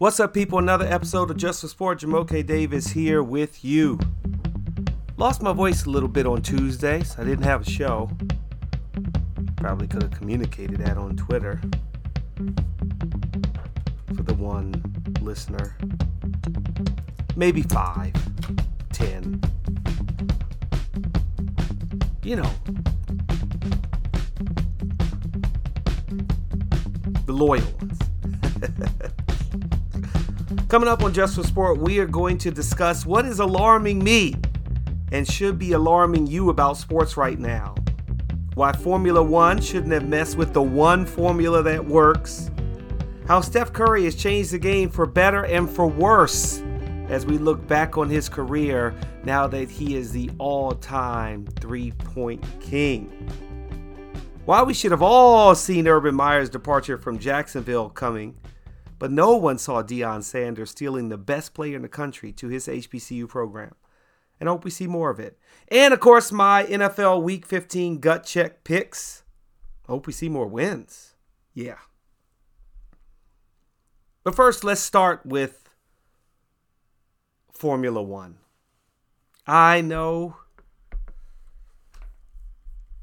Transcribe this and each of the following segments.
What's up, people? Another episode of Just for Sport. Jamoke Davis here with you. Lost my voice a little bit on Tuesdays. I didn't have a show. Probably could have communicated that on Twitter for the one listener. Maybe five, ten. You know, the loyal ones. Coming up on Just for Sport, we are going to discuss what is alarming me and should be alarming you about sports right now. Why Formula One shouldn't have messed with the one formula that works. How Steph Curry has changed the game for better and for worse as we look back on his career now that he is the all time three point king. Why we should have all seen Urban Meyer's departure from Jacksonville coming but no one saw Deion Sanders stealing the best player in the country to his HBCU program. And I hope we see more of it. And of course, my NFL Week 15 gut check picks. I hope we see more wins. Yeah. But first, let's start with Formula One. I know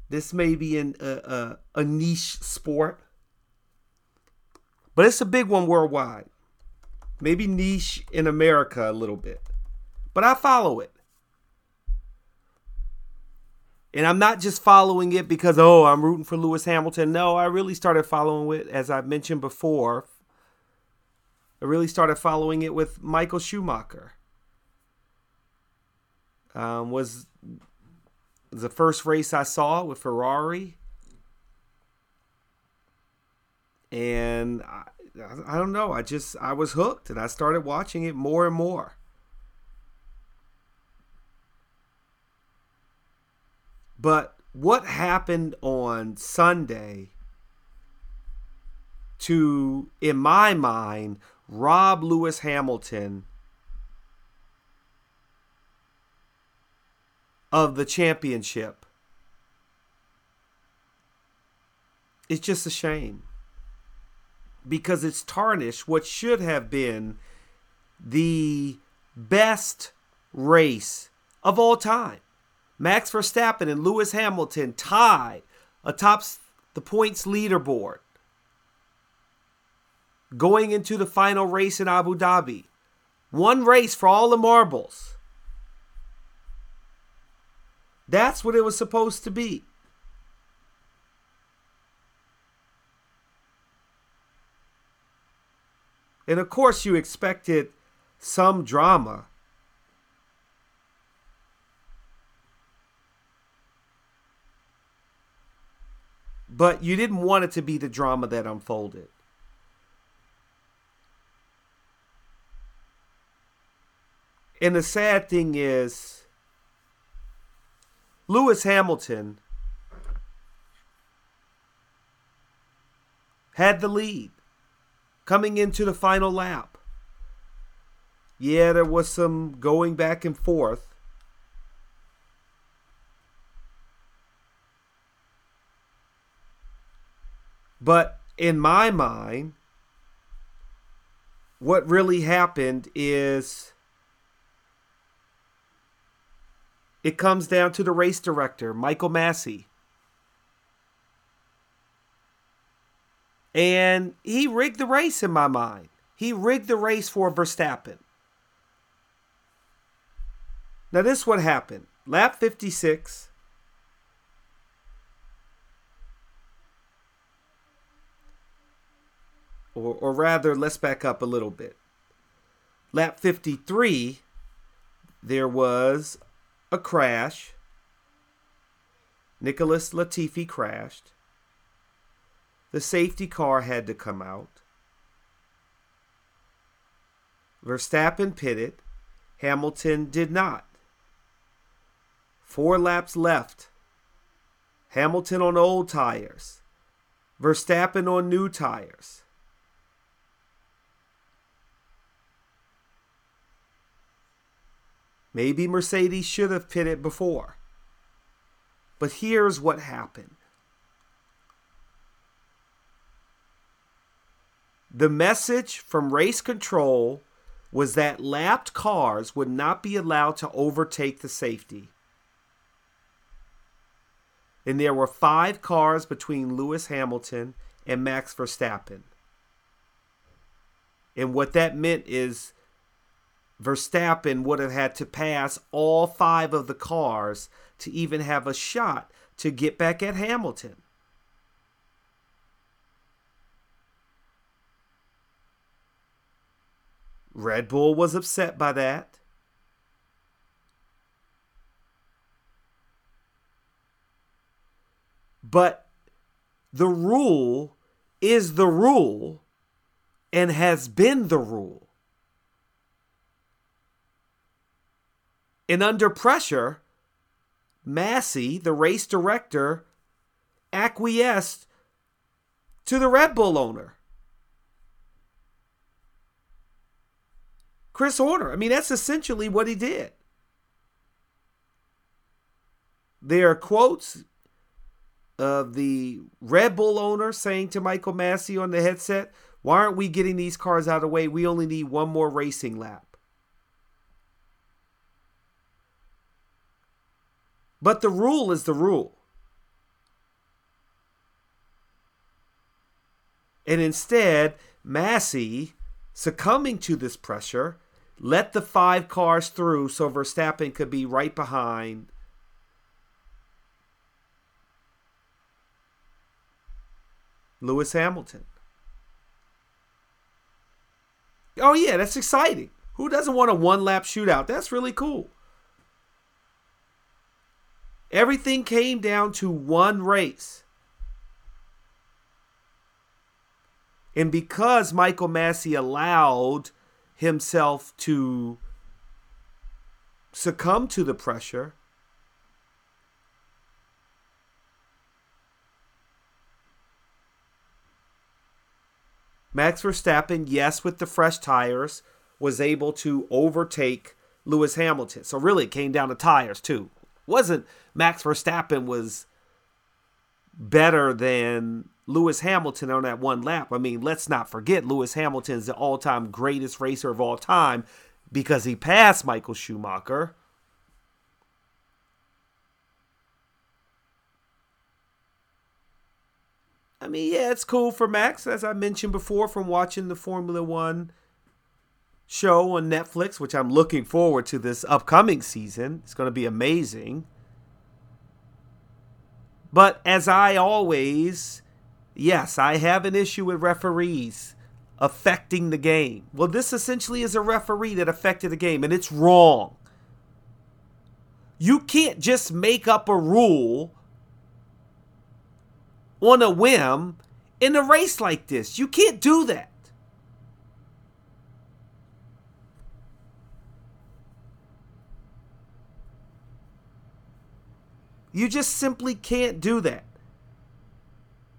this may be an, a, a, a niche sport but it's a big one worldwide. Maybe niche in America a little bit. But I follow it. And I'm not just following it because, oh, I'm rooting for Lewis Hamilton. No, I really started following it, as I've mentioned before. I really started following it with Michael Schumacher. Um, was the first race I saw with Ferrari and I, I don't know. I just I was hooked, and I started watching it more and more. But what happened on Sunday to, in my mind, rob Lewis Hamilton of the championship? It's just a shame because it's tarnished what should have been the best race of all time. Max Verstappen and Lewis Hamilton tied atop the points leaderboard going into the final race in Abu Dhabi. One race for all the marbles. That's what it was supposed to be. And of course, you expected some drama. But you didn't want it to be the drama that unfolded. And the sad thing is, Lewis Hamilton had the lead coming into the final lap. Yeah, there was some going back and forth. But in my mind, what really happened is it comes down to the race director, Michael Masi. And he rigged the race in my mind. He rigged the race for Verstappen. Now, this what happened. Lap 56. Or, or rather, let's back up a little bit. Lap 53, there was a crash. Nicholas Latifi crashed. The safety car had to come out. Verstappen pitted. Hamilton did not. Four laps left. Hamilton on old tires. Verstappen on new tires. Maybe Mercedes should have pitted before. But here's what happened The message from race control was that lapped cars would not be allowed to overtake the safety. And there were five cars between Lewis Hamilton and Max Verstappen. And what that meant is Verstappen would have had to pass all five of the cars to even have a shot to get back at Hamilton. Red Bull was upset by that. But the rule is the rule and has been the rule. And under pressure, Masi, the race director, acquiesced to the Red Bull owner. Chris Horner. I mean, that's essentially what he did. There are quotes of the Red Bull owner saying to Michael Masi on the headset, Why aren't we getting these cars out of the way? We only need one more racing lap. But the rule is the rule. And instead, Masi, succumbing to this pressure, let the five cars through so Verstappen could be right behind. Lewis Hamilton. Oh, yeah, that's exciting. Who doesn't want a one lap shootout? That's really cool. Everything came down to one race. And because Michael Masi allowed himself to succumb to the pressure. Max Verstappen, yes, with the fresh tires, was able to overtake Lewis Hamilton. So really it came down to tires too. It wasn't Max Verstappen was better than Lewis Hamilton on that one lap. I mean, let's not forget Lewis Hamilton is the all time greatest racer of all time because he passed Michael Schumacher. I mean, yeah, it's cool for Max, as I mentioned before, from watching the Formula One show on Netflix, which I'm looking forward to this upcoming season. It's going to be amazing. But as I always yes, I have an issue with referees affecting the game. Well, this essentially is a referee that affected the game, and it's wrong. You can't just make up a rule on a whim in a race like this. You can't do that. You just simply can't do that.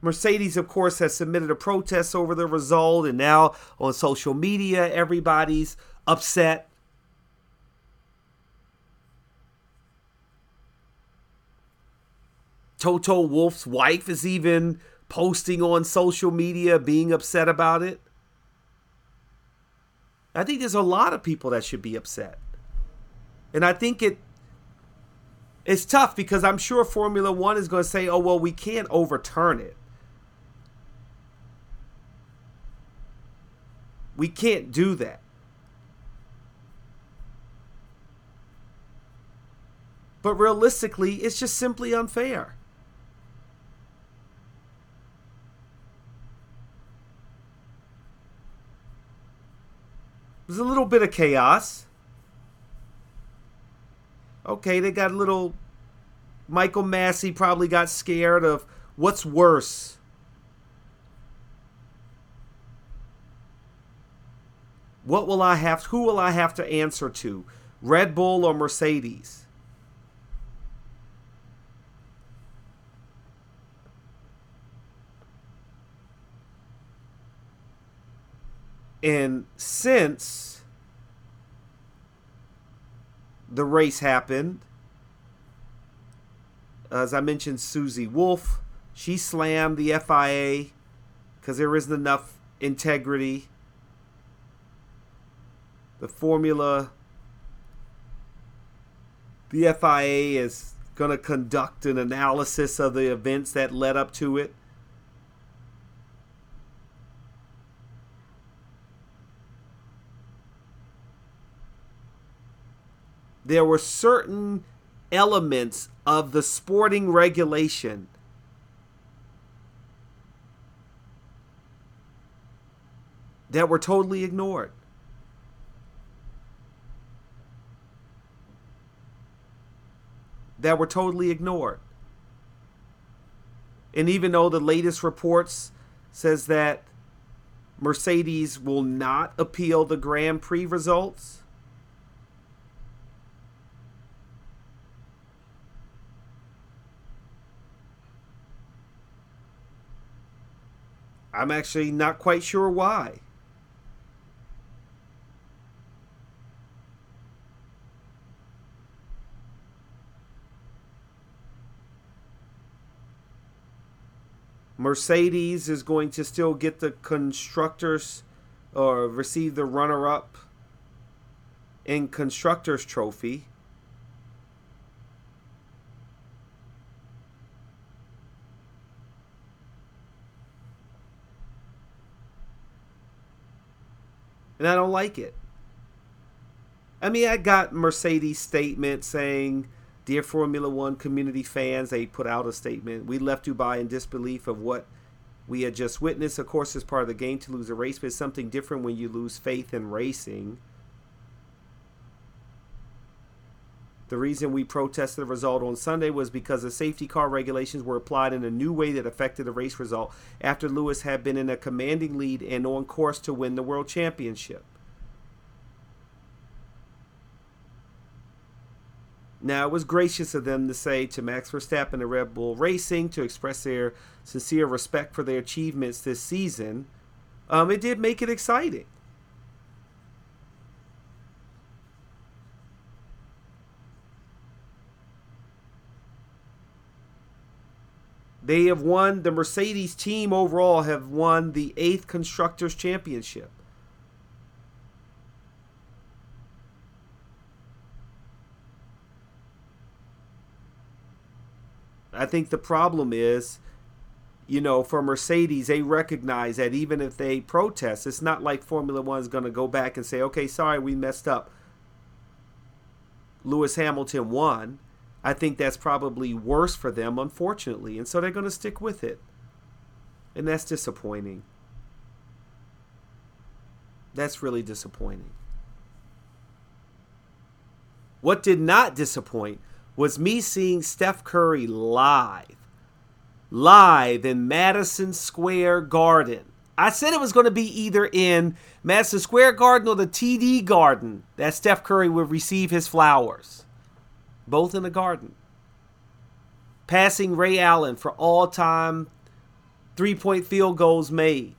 Mercedes, of course, has submitted a protest over the result, and now on social media, everybody's upset. Toto Wolff's wife is even posting on social media being upset about it. I think there's a lot of people that should be upset. And I think it it's tough because I'm sure Formula 1 is going to say, "Oh, well, we can't overturn it." We can't do that. But realistically, it's just simply unfair. There's a little bit of chaos. Okay, they got a little. Michael Masi probably got scared of what's worse What will I have? Who will I have to answer to? Red Bull or Mercedes? And since the race happened, as I mentioned, Susie Wolff, she slammed the FIA because there isn't enough integrity. The formula, the FIA is going to conduct an analysis of the events that led up to it. There were certain elements of the sporting regulation that were totally ignored. That were totally ignored. And even though the latest reports says that Mercedes will not appeal the Grand Prix results, I'm actually not quite sure why. Mercedes is going to still get the constructors or receive the runner up in constructors trophy. And I don't like it. I mean, I got Mercedes' statement saying Dear Formula One community fans, they put out a statement. We left Dubai in disbelief of what we had just witnessed. Of course, it's part of the game to lose a race, but it's something different when you lose faith in racing. The reason we protested the result on Sunday was because the safety car regulations were applied in a new way that affected the race result after Lewis had been in a commanding lead and on course to win the world championship. Now, it was gracious of them to say to Max Verstappen and Red Bull Racing to express their sincere respect for their achievements this season. Um, it did make it exciting. They have won, the Mercedes team overall have won the eighth Constructors' Championship. I think the problem is, you know, for Mercedes, they recognize that even if they protest, it's not like Formula One is going to go back and say, okay, sorry, we messed up. Lewis Hamilton won. I think that's probably worse for them, unfortunately. And so they're going to stick with it. And that's disappointing. That's really disappointing. What did not disappoint was me seeing Steph Curry live. Live in Madison Square Garden. I said it was going to be either in Madison Square Garden or the TD Garden that Steph Curry would receive his flowers. Both in the garden. Passing Ray Allen for all time three point field goals made.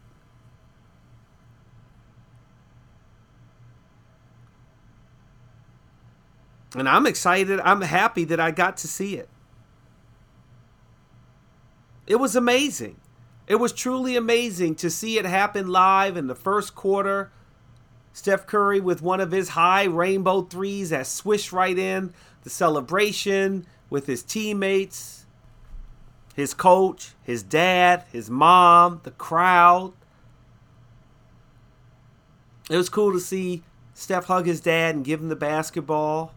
And I'm excited. I'm happy that I got to see it. It was amazing. It was truly amazing to see it happen live in the first quarter. Steph Curry with one of his high rainbow threes that swished right in. The celebration with his teammates, his coach, his dad, his mom, the crowd. It was cool to see Steph hug his dad and give him the basketball.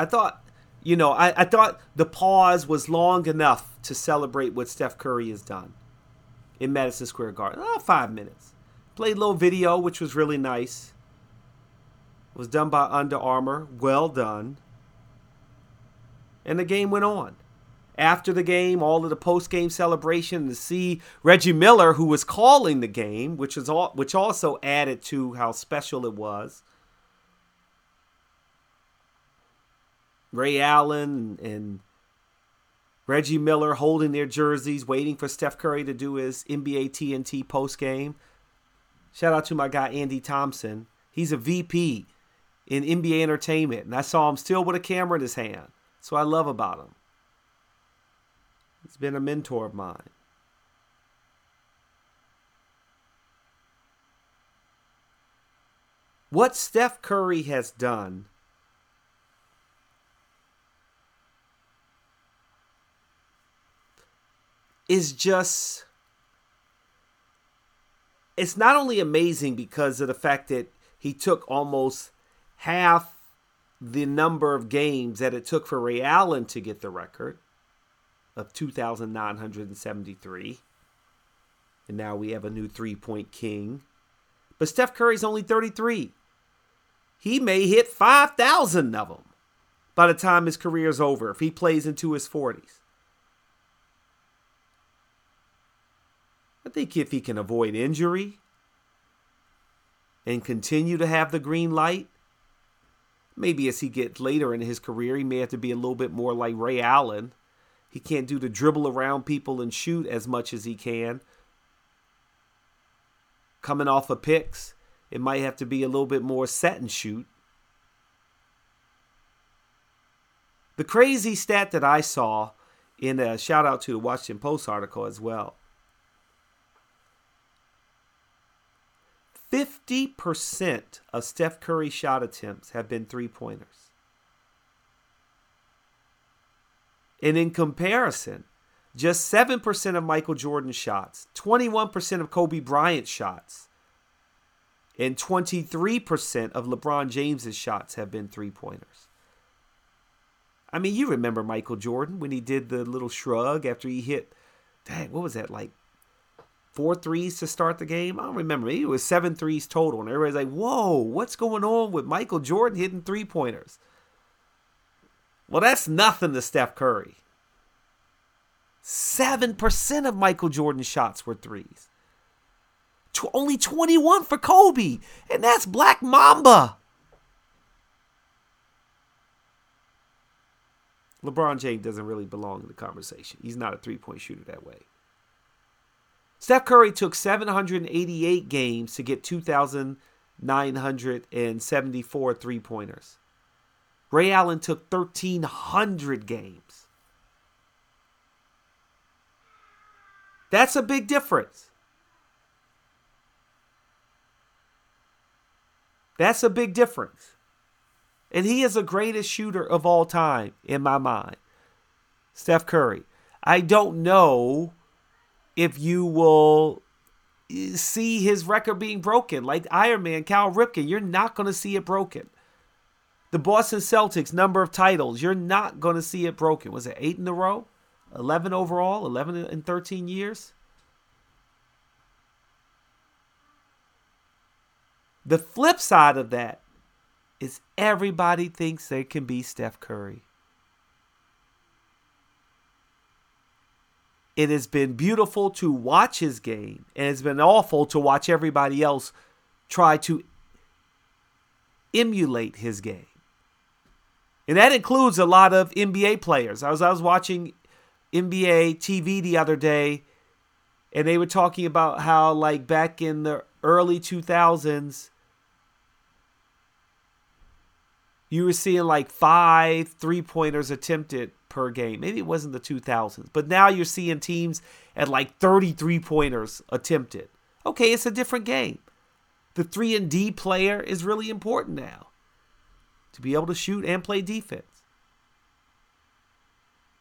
I thought, you know, I, I thought the pause was long enough to celebrate what Steph Curry has done in Madison Square Garden. Oh, five minutes. Played a little video, which was really nice. It was done by Under Armour. Well done. And the game went on. After the game, all of the post-game celebration to see Reggie Miller, who was calling the game, which was all, which also added to how special it was. Ray Allen and Reggie Miller holding their jerseys, waiting for Steph Curry to do his NBA TNT post game. Shout out to my guy Andy Thompson. He's a VP in NBA entertainment, and I saw him still with a camera in his hand. So I love about him. He's been a mentor of mine. What Steph Curry has done is just it's not only amazing because of the fact that he took almost half the number of games that it took for Ray Allen to get the record of 2,973. And now we have a new three point king. But Steph Curry's only 33. He may hit 5,000 of them by the time his career is over if he plays into his 40s. I think if he can avoid injury and continue to have the green light, maybe as he gets later in his career, he may have to be a little bit more like Ray Allen. He can't do the dribble around people and shoot as much as he can. Coming off of picks, it might have to be a little bit more set and shoot. The crazy stat that I saw in a shout out to the Washington Post article as well 50% of Steph Curry shot attempts have been three pointers. And in comparison, just 7% of Michael Jordan's shots, 21% of Kobe Bryant's shots, and 23% of LeBron James's shots have been three pointers. I mean, you remember Michael Jordan when he did the little shrug after he hit, dang, what was that, like four threes to start the game. I don't remember. Maybe it was seven threes total. And everybody's like, whoa, what's going on with Michael Jordan hitting three pointers? Well, that's nothing to Steph Curry. 7% of Michael Jordan's shots were threes. only 21 for Kobe. And that's Black Mamba. LeBron James doesn't really belong in the conversation. He's not a three point shooter that way. Steph Curry took 788 games to get 2,974 three pointers. Ray Allen took 1,300 games. That's a big difference. That's a big difference. And he is the greatest shooter of all time in my mind. Steph Curry. I don't know if you will eh, see his record being broken. Like Iron Man, Cal Ripken, you're not going to see it broken. The Boston Celtics, number of titles, you're not going to see it broken. Was it eight in a row? 11 overall? 11 in 13 years? The flip side of that is everybody thinks they can be Steph Curry. It has been beautiful to watch his game, and it's been awful to watch everybody else try to emulate his game. And that includes a lot of NBA players. I was I was watching NBA TV the other day and they were talking about how like back in the early 2000s you were seeing like five three pointers attempted per game. Maybe it wasn't the 2000s, but now you're seeing teams at like 33 pointers attempted. Okay, it's a different game. The 3 and D player is really important now to be able to shoot and play defense.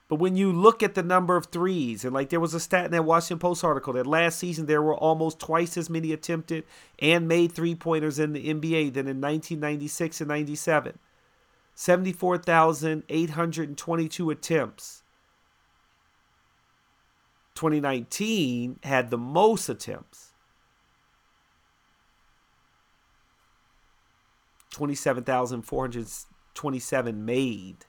But when you look at the number of threes, and like there was a stat in that Washington Post article that last season there were almost twice as many attempted and made three pointers in the NBA than in 1996 and 97. 74,822 attempts. 2019 had the most attempts. 27,427 made.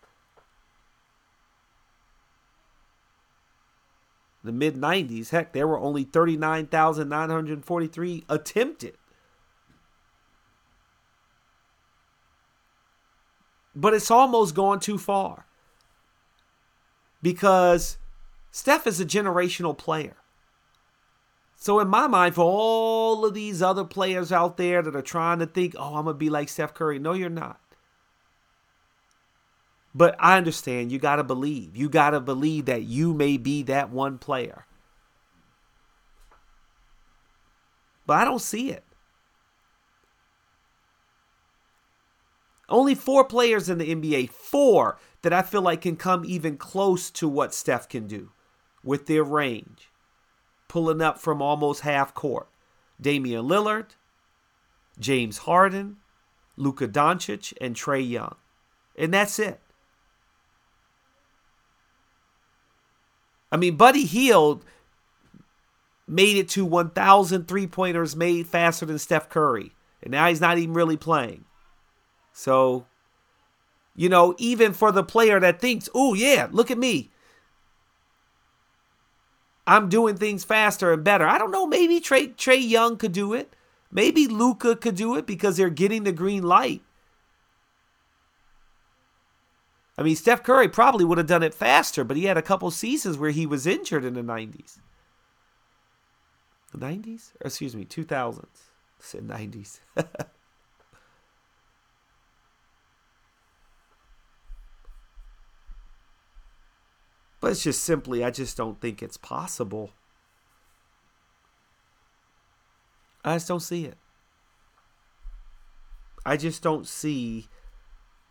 The mid 90s, heck, there were only 39,943 attempted. But it's almost gone too far. Because Steph is a generational player. So in my mind, for all of these other players out there that are trying to think, oh, I'm gonna be like Steph Curry, no, you're not. But I understand you got to believe. You got to believe that you may be that one player. But I don't see it. Only four players in the NBA, four that I feel like can come even close to what Steph can do with their range, pulling up from almost half court. Damian Lillard, James Harden, Luka Doncic, and Trae Young. And that's it. I mean, Buddy Hield made it to 1,000 three pointers made faster than Steph Curry. And now he's not even really playing. So, you know, even for the player that thinks, oh, yeah, look at me. I'm doing things faster and better. I don't know. Maybe Trey, Trae Young could do it. Maybe Luka could do it because they're getting the green light. I mean, Steph Curry probably would have done it faster, but he had a couple seasons where he was injured in the 90s. The 90s? Or excuse me, 2000s. I said 90s. but it's just simply, I just don't think it's possible. I just don't see it. I just don't see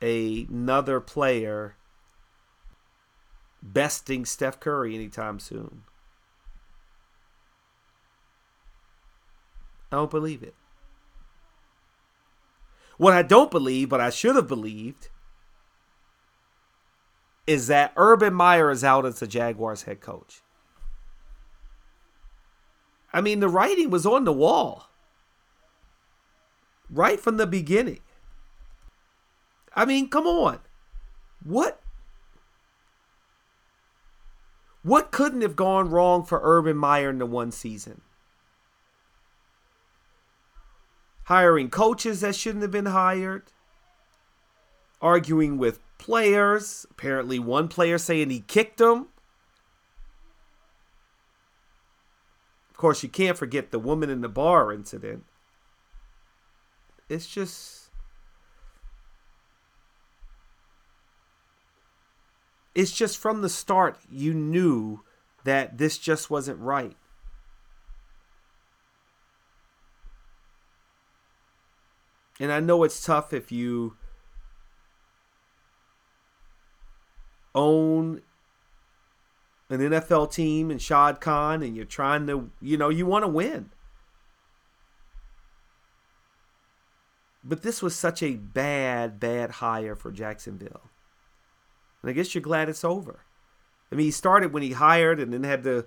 another player besting Steph Curry anytime soon. I don't believe it. What I don't believe, but I should have believed, is that Urban Meyer is out as the Jaguars head coach. I mean, the writing was on the wall right from the beginning. I mean, come on. What what couldn't have gone wrong for Urban Meyer in the one season? Hiring coaches that shouldn't have been hired, arguing with players, apparently one player saying he kicked him. Of course, you can't forget the woman in the bar incident. It's just it's just from the start you knew that this just wasn't right. And I know it's tough if you own an NFL team and Shad Khan and you're trying to, you know, you want to win. But this was such a bad, bad hire for Jacksonville. And I guess you're glad it's over. I mean, he started when he hired and then had the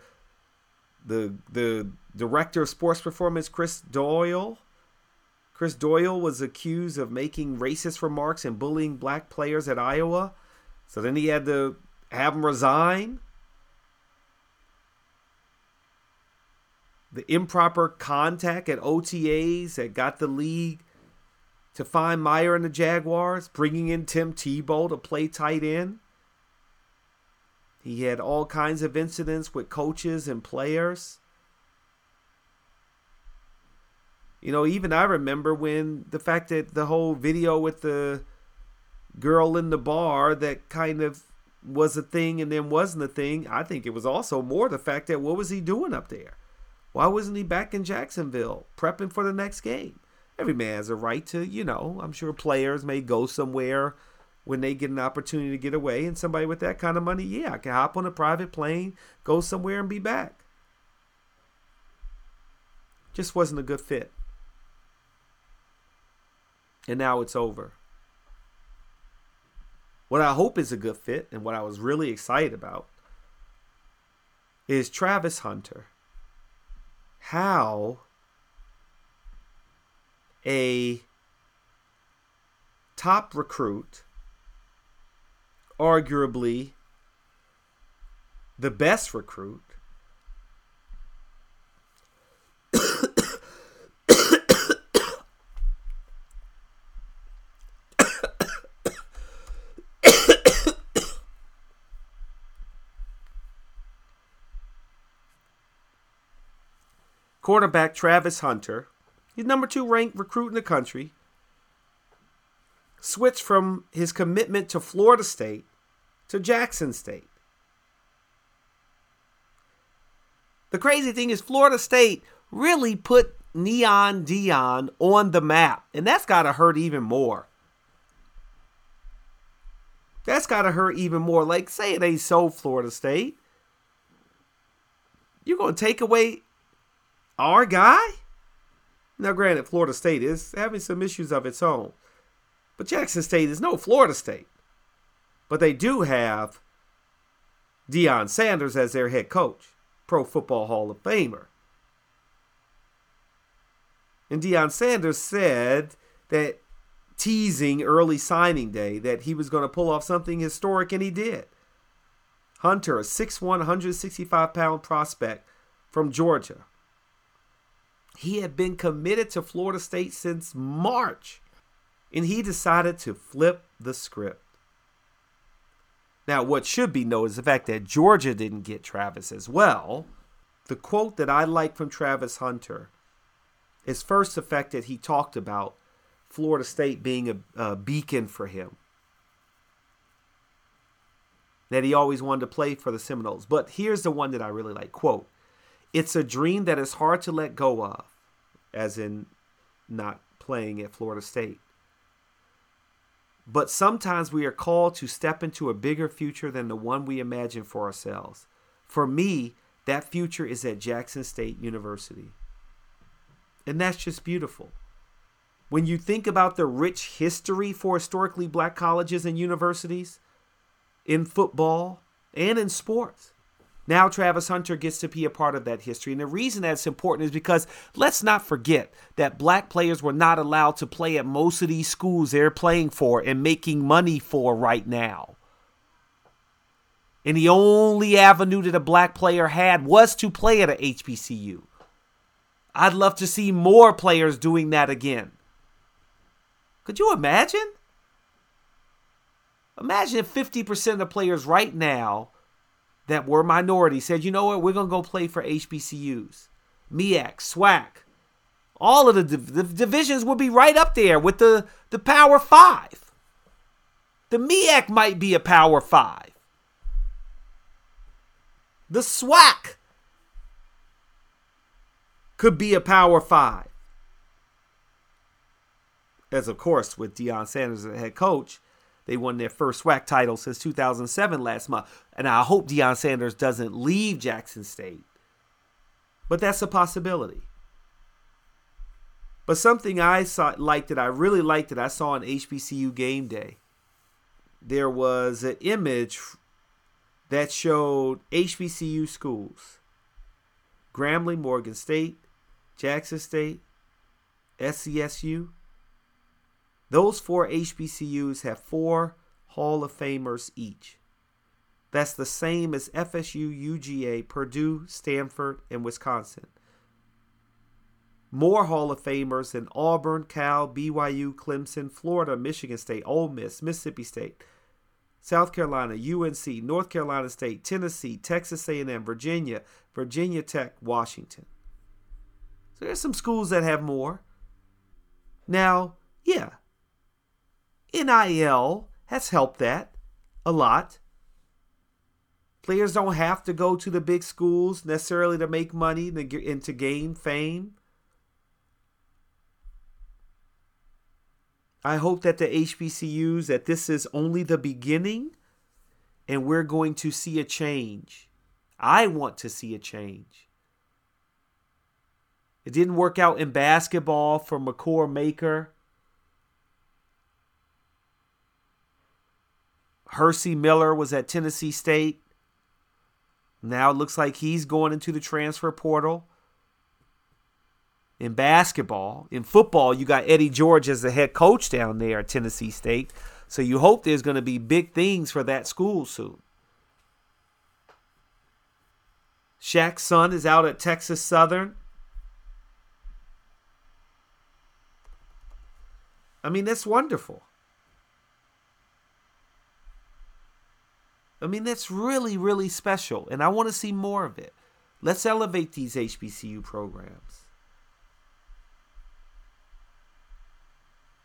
the the director of sports performance, Chris Doyle. Chris Doyle was accused of making racist remarks and bullying black players at Iowa. So then he had to have him resign. The improper contact at OTAs that got the league to find Meyer and the Jaguars, bringing in Tim Tebow to play tight end. He had all kinds of incidents with coaches and players. You know, even I remember when the fact that the whole video with the girl in the bar that kind of was a thing and then wasn't a thing. I think it was also more the fact that what was he doing up there? Why wasn't he back in Jacksonville prepping for the next game? Every man has a right to, you know, I'm sure players may go somewhere when they get an opportunity to get away. And somebody with that kind of money, yeah, I can hop on a private plane, go somewhere, and be back. Just wasn't a good fit. And now it's over. What I hope is a good fit, and what I was really excited about, is Travis Hunter. How a top recruit arguably the best recruit. Quarterback Travis Hunter, he's number two ranked recruit in the country, switched from his commitment to Florida State to Jackson State. The crazy thing is, Florida State really put Neon Deion on the map, and that's got to hurt even more. That's got to hurt even more. Like, say it ain't so, Florida State. You're going to take away our guy? Now, granted, Florida State is having some issues of its own, but Jackson State is no Florida State. But they do have Deion Sanders as their head coach, Pro Football Hall of Famer. And Deion Sanders said that teasing early signing day that he was going to pull off something historic, and he did. Hunter, a 6'1, 165 pound prospect from Georgia. He had been committed to Florida State since March, and he decided to flip the script. Now, what should be noted is the fact that Georgia didn't get Travis as well. The quote that I like from Travis Hunter is first the fact that he talked about Florida State being a, a beacon for him. That he always wanted to play for the Seminoles. But here's the one that I really like. Quote, it's a dream that is hard to let go of, as in not playing at Florida State. But sometimes we are called to step into a bigger future than the one we imagine for ourselves. For me, that future is at Jackson State University. And that's just beautiful. When you think about the rich history for historically black colleges and universities in football and in sports, now Travis Hunter gets to be a part of that history. And the reason that's important is because let's not forget that black players were not allowed to play at most of these schools they're playing for and making money for right now. And the only avenue that a black player had was to play at a HBCU. I'd love to see more players doing that again. Could you imagine? Imagine if 50% of the players right now that were minorities said, you know what, we're going to go play for HBCUs. MEAC, SWAC. All of the, div- the divisions would be right up there with the, the Power Five. The MEAC might be a Power Five. The SWAC could be a power five. As of course, with Deion Sanders as head coach, they won their first SWAC title since 2007 last month. And I hope Deion Sanders doesn't leave Jackson State. But that's a possibility. But something I saw liked that I really liked that I saw on HBCU game day. There was an image that showed HBCU schools. Grambling, Morgan State, Jackson State, SCSU. Those four HBCUs have four Hall of Famers each. That's the same as FSU, UGA, Purdue, Stanford, and Wisconsin. More Hall of Famers than Auburn, Cal, BYU, Clemson, Florida, Michigan State, Ole Miss, Mississippi State, South Carolina, UNC, North Carolina State, Tennessee, Texas A&M, Virginia, Virginia Tech, Washington. So there's some schools that have more. Now, yeah, NIL has helped that a lot. Players don't have to go to the big schools necessarily to make money and to gain fame. I hope that the HBCUs that this is only the beginning and we're going to see a change. I want to see a change. It didn't work out in basketball for Makur Maker. Hercy Miller was at Tennessee State. Now it looks like he's going into the transfer portal. In basketball, in football, you got Eddie George as the head coach down there at Tennessee State. So you hope there's going to be big things for that school soon. Shaq's son is out at Texas Southern. I mean, that's wonderful. I mean, that's really, really special. And I want to see more of it. Let's elevate these HBCU programs.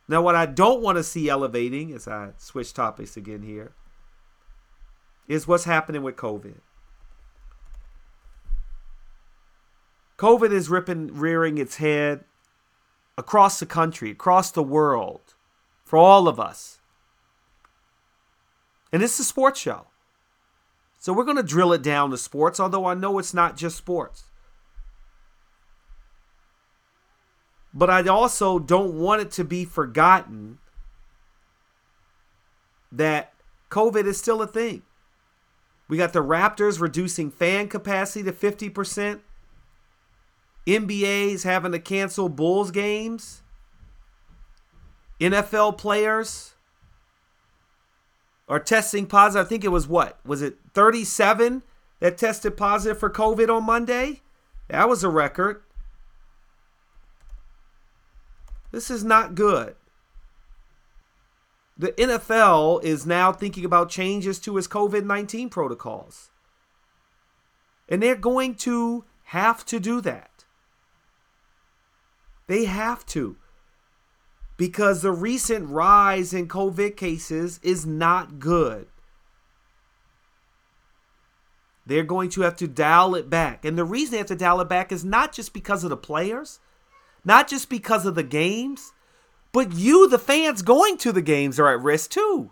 Now, what I don't want to see elevating, as I switch topics again here, is what's happening with COVID. COVID is ripping, rearing its head across the country, across the world, for all of us. And it's a sports show. So we're going to drill it down to sports, although I know it's not just sports. But I also don't want it to be forgotten that COVID is still a thing. We got the Raptors reducing fan capacity to 50%. NBA's having to cancel Bulls games. NFL players are testing positive. I think it was what? Was it 37 that tested positive for COVID on Monday? That was a record. This is not good. The NFL is now thinking about changes to its COVID 19 protocols. And they're going to have to do that. They have to. Because the recent rise in COVID cases is not good. They're going to have to dial it back. And the reason they have to dial it back is not just because of the players, not just because of the games, but you, the fans going to the games, are at risk too.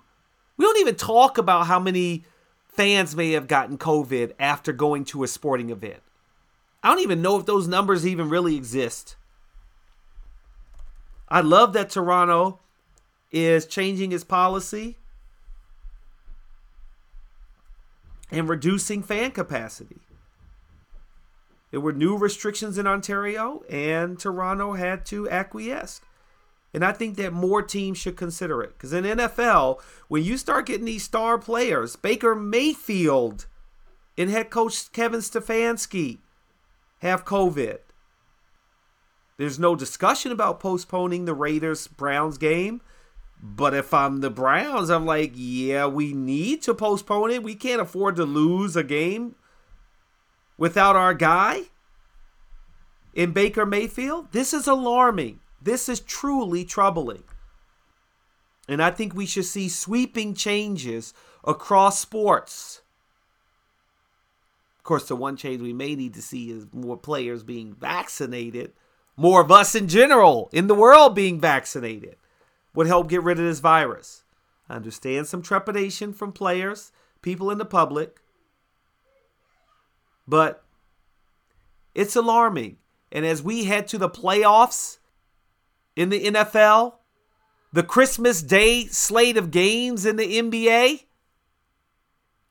We don't even talk about how many fans may have gotten COVID after going to a sporting event. I don't even know if those numbers even really exist. I love that Toronto is changing its policy and reducing fan capacity. There were new restrictions in Ontario, and Toronto had to acquiesce. And I think that more teams should consider it. Because in NFL, when you start getting these star players, Baker Mayfield and head coach Kevin Stefanski have COVID. There's no discussion about postponing the Raiders Browns game. But if I'm the Browns, I'm like, yeah, we need to postpone it. We can't afford to lose a game without our guy in Baker Mayfield. This is alarming. This is truly troubling. And I think we should see sweeping changes across sports. Of course, the one change we may need to see is more players being vaccinated, more of us in general in the world being vaccinated would help get rid of this virus. I understand some trepidation from players, people in the public, but it's alarming. And as we head to the playoffs, in the NFL, the Christmas Day slate of games in the NBA.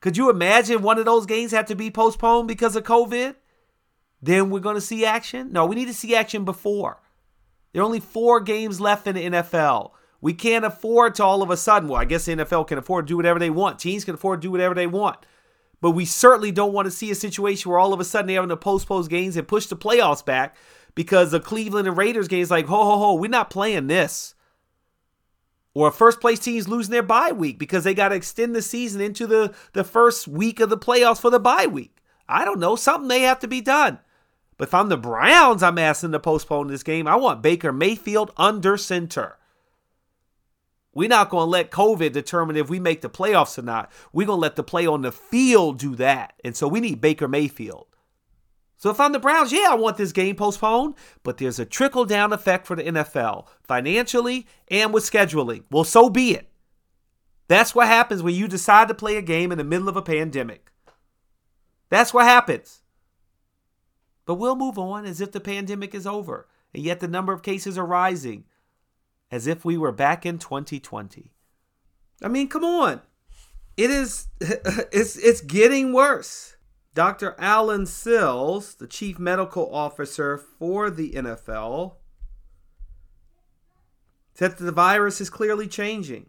Could you imagine one of those games had to be postponed because of COVID? Then we're going to see action? No, we need to see action before. There are only four games left in the NFL. We can't afford to all of a sudden, well, I guess the NFL can afford to do whatever they want. Teams can afford to do whatever they want. But we certainly don't want to see a situation where all of a sudden they're having to postpone games and push the playoffs back because the Cleveland and Raiders game is like, ho, ho, ho, we're not playing this. Or first place teams losing their bye week because they got to extend the season into the, the first week of the playoffs for the bye week. I don't know. Something may have to be done. But if I'm the Browns, I'm asking to postpone this game. I want Baker Mayfield under center. We're not going to let COVID determine if we make the playoffs or not. We're going to let the play on the field do that. And so we need Baker Mayfield. So if I'm the Browns, yeah, I want this game postponed, but there's a trickle down effect for the NFL financially and with scheduling. Well, so be it. That's what happens when you decide to play a game in the middle of a pandemic. That's what happens. But we'll move on as if the pandemic is over, and yet the number of cases are rising as if we were back in 2020. I mean, come on. It is it's it's getting worse. Dr. Allen Sills, the chief medical officer for the NFL, said that the virus is clearly changing.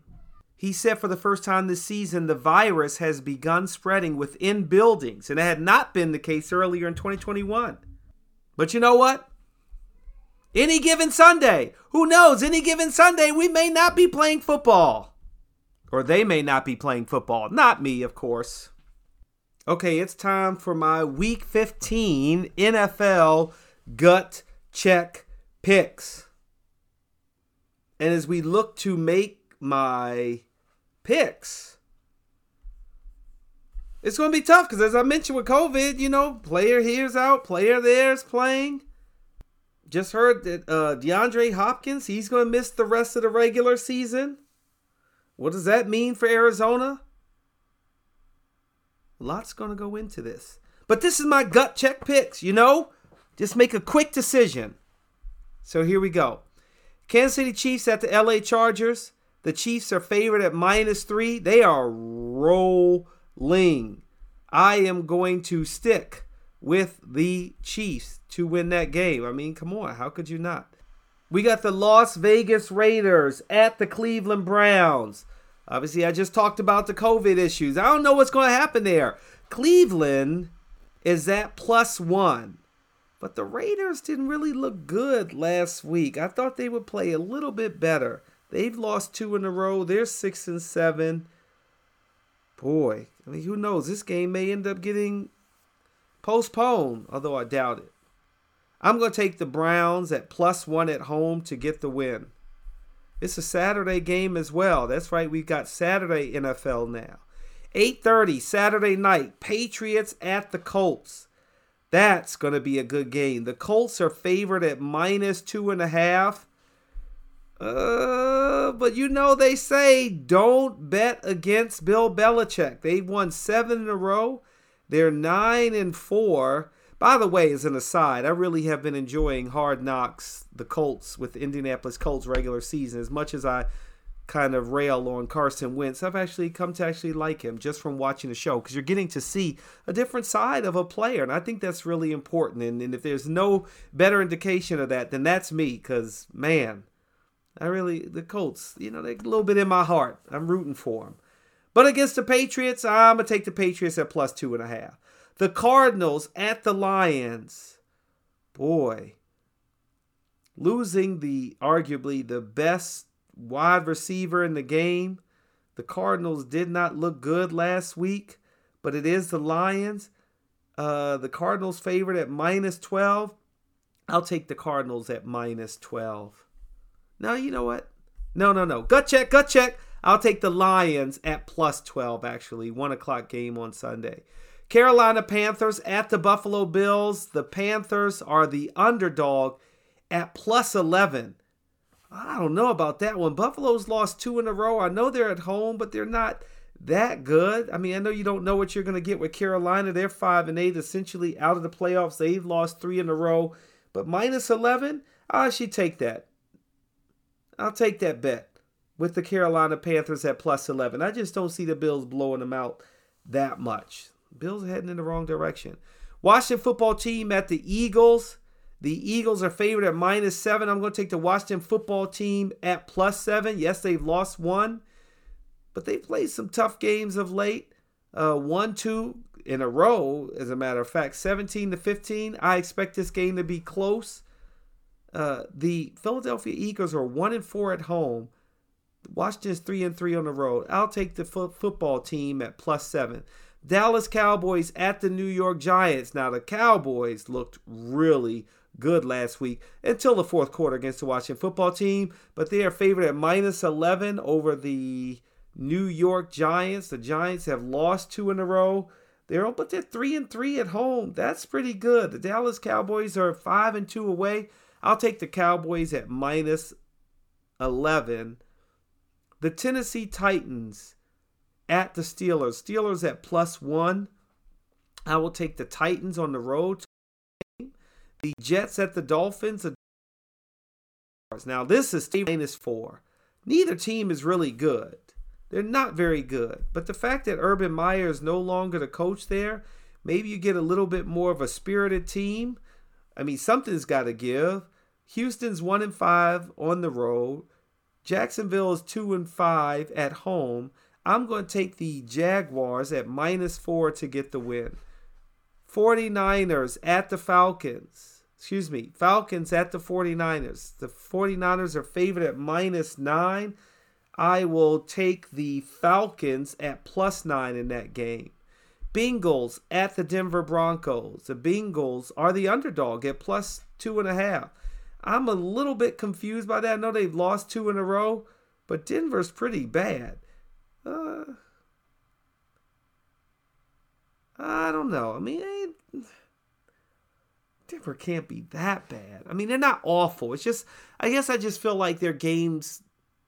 He said for the first time this season, the virus has begun spreading within buildings, and it had not been the case earlier in 2021. But you know what? Any given Sunday, who knows? Any given Sunday, we may not be playing football. Or they may not be playing football. Not me, of course. Okay, it's time for my week 15 NFL gut check picks. And as we look to make my picks, it's going to be tough because, as I mentioned with COVID, you know, player here's out, player there's playing. Just heard that uh, DeAndre Hopkins, he's going to miss the rest of the regular season. What does that mean for Arizona? Lots going to go into this. But this is my gut check picks, you know? Just make a quick decision. So here we go. Kansas City Chiefs at the LA Chargers. The Chiefs are favored at minus three. They are rolling. I am going to stick with the Chiefs to win that game. I mean, come on. How could you not? We got the Las Vegas Raiders at the Cleveland Browns. Obviously, I just talked about the COVID issues. I don't know what's going to happen there. Cleveland is at plus one. But the Raiders didn't really look good last week. I thought they would play a little bit better. They've lost two in a row. They're six and seven. Boy, I mean, who knows? This game may end up getting postponed, although I doubt it. I'm going to take the Browns at plus one at home to get the win. It's a Saturday game as well. That's right, we've got Saturday NFL now. 8:30 Saturday night, Patriots at the Colts. That's going to be a good game. The Colts are favored at minus two and a half. Uh, but you know they say don't bet against Bill Belichick. They've won seven in a row. They're nine and four. By the way, as an aside, I really have been enjoying Hard Knocks, the Colts with the Indianapolis Colts regular season as much as I kind of rail on Carson Wentz. I've actually come to actually like him just from watching the show because you're getting to see a different side of a player. And I think that's really important. And, and if there's no better indication of that, then that's me because, man, I really, the Colts, you know, they're a little bit in my heart. I'm rooting for them. But against the Patriots, I'm to take the Patriots at plus two and a half. The Cardinals at the Lions. Boy, losing the arguably the best wide receiver in the game. The Cardinals did not look good last week, but it is the Lions. Uh, the Cardinals favored at minus 12. I'll take the Cardinals at minus 12. Now, you know what? No, no, no. Gut check, gut check. I'll take the Lions at plus 12, actually. One o'clock game on Sunday. Carolina Panthers at the Buffalo Bills. The Panthers are the underdog at plus 11. I don't know about that one. Buffalo's lost two in a row. I know they're at home, but they're not that good. I mean, I know you don't know what you're going to get with Carolina. They're 5 and 8, essentially out of the playoffs. They've lost three in a row. But minus 11, ah, I should take that. I'll take that bet with the Carolina Panthers at plus 11. I just don't see the Bills blowing them out that much. Bills heading in the wrong direction. Washington football team at the Eagles. The Eagles are favored at minus seven. I'm going to take the Washington football team at plus seven. Yes, they've lost one, but they played some tough games of late. Uh, one, two in a row, as a matter of fact, 17 to 15. I expect this game to be close. Uh, the Philadelphia Eagles are one and four at home. Washington's three and three on the road. I'll take the fo- football team at plus seven. Dallas Cowboys at the New York Giants. Now the Cowboys looked really good last week until the fourth quarter against the Washington football team, but they are favored at minus 11 over the New York Giants. The Giants have lost two in a row. They're but they're three and three at home. That's pretty good. The Dallas Cowboys are five and two away. I'll take the Cowboys at minus 11. The Tennessee Titans at the Steelers. Steelers at plus one. I will take the Titans on the road the Jets at the Dolphins. Now this is minus four. Neither team is really good. They're not very good. But the fact that Urban Meyer is no longer the coach there, maybe you get a little bit more of a spirited team. I mean, something's got to give. Houston's one and five on the road. Jacksonville is two and five at home. I'm going to take the Jaguars at minus four to get the win. 49ers at the Falcons excuse me, Falcons at the 49ers. The 49ers are favored at minus nine. I will take the Falcons at plus nine in that game. Bengals at the Denver Broncos. The Bengals are the underdog at plus two and a half. I'm a little bit confused by that. I know they've lost two in a row, but Denver's pretty bad. Uh, I don't know. I mean, Denver can't be that bad. I mean, they're not awful. It's just, I guess I just feel like their games,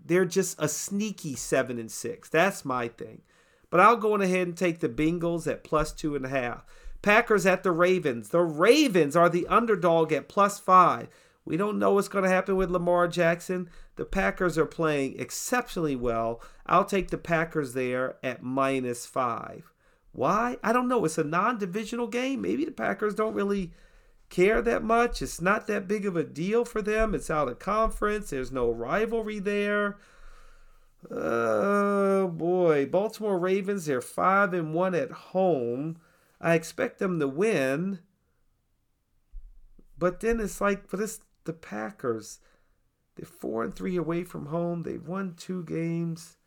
they're just a sneaky seven and six. That's my thing. But I'll go on ahead and take the Bengals at plus two and a half. Packers at the Ravens. The Ravens are the underdog at plus five. We don't know what's going to happen with Lamar Jackson. The Packers are playing exceptionally well. I'll take the Packers there at minus five. Why? I don't know. It's a non divisional game. Maybe the Packers don't really care that much. It's not that big of a deal for them. It's out of conference. There's no rivalry there. Oh boy, Baltimore Ravens. They're five and one at home. I expect them to win, but then it's like, but it's the Packers. They're four and three away from home. They've won two games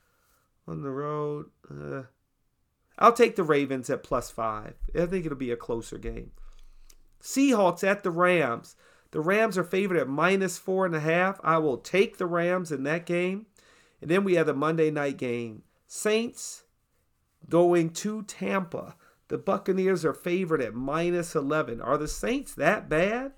on the road. Uh, I'll take the Ravens at plus five. I think it'll be a closer game. Seahawks at the Rams. The Rams are favored at minus four and a half. I will take the Rams in that game. And then we have the Monday night game. Saints going to Tampa. The Buccaneers are favored at minus 11. Are the Saints that bad?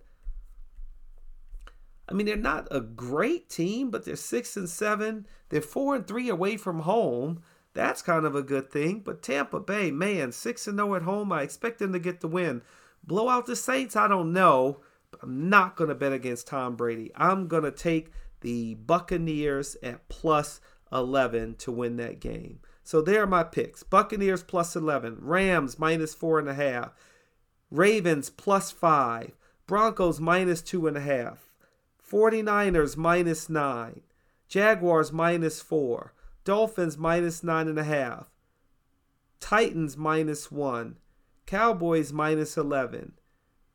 I mean, they're not a great team, but they're six and seven. They're four and three away from home. That's kind of a good thing. But Tampa Bay, man, six and zero at home. I expect them to get the win. Blow out the Saints? I don't know. But I'm not to bet against Tom Brady. I'm to take the Buccaneers at plus 11 to win that game. So there are my picks Buccaneers plus 11, Rams minus 4.5, Ravens plus 5, Broncos minus 2.5, 49ers minus 9, Jaguars minus 4, Dolphins minus 9.5, Titans minus 1, Cowboys minus 11,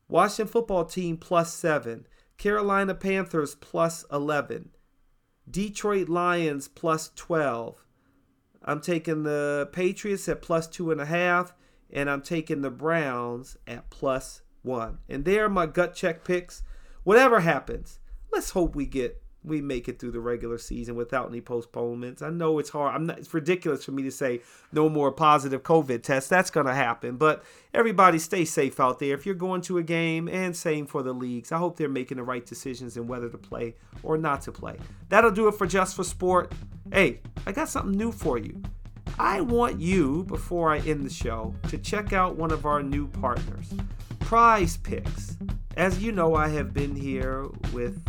Washington football team plus 7, Carolina Panthers plus 11, Detroit Lions plus 12. I'm taking the Patriots at plus 2.5, and I'm taking the Browns at plus 1. And there are my gut check picks. Whatever happens, let's hope we get we make it through the regular season without any postponements. I know it's hard. I'm not, it's ridiculous for me to say no more positive COVID tests. That's going to happen. But everybody stay safe out there. If you're going to a game and same for the leagues, I hope they're making the right decisions in whether to play or not to play. That'll do it for Just for Sport. Hey, I got something new for you. I want you, before I end the show, to check out one of our new partners, Prize Picks. As you know, I have been here with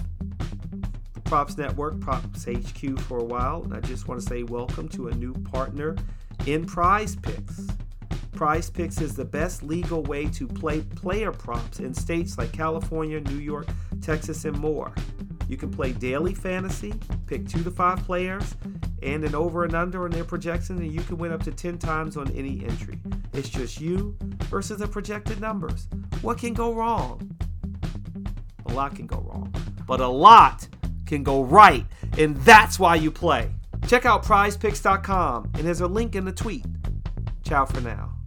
Props Network, Props HQ for a while, and I just want to say welcome to a new partner in Prize Picks. Prize Picks is the best legal way to play player props in states like California, New York, Texas, and more. You can play daily fantasy, pick two to five players, and an over and under on their projections, and you can win up to 10 times on any entry. It's just you versus the projected numbers. What can go wrong? A lot can go wrong, but a lot can go right, and that's why you play. Check out prizepicks.com, and there's a link in the tweet. Ciao for now.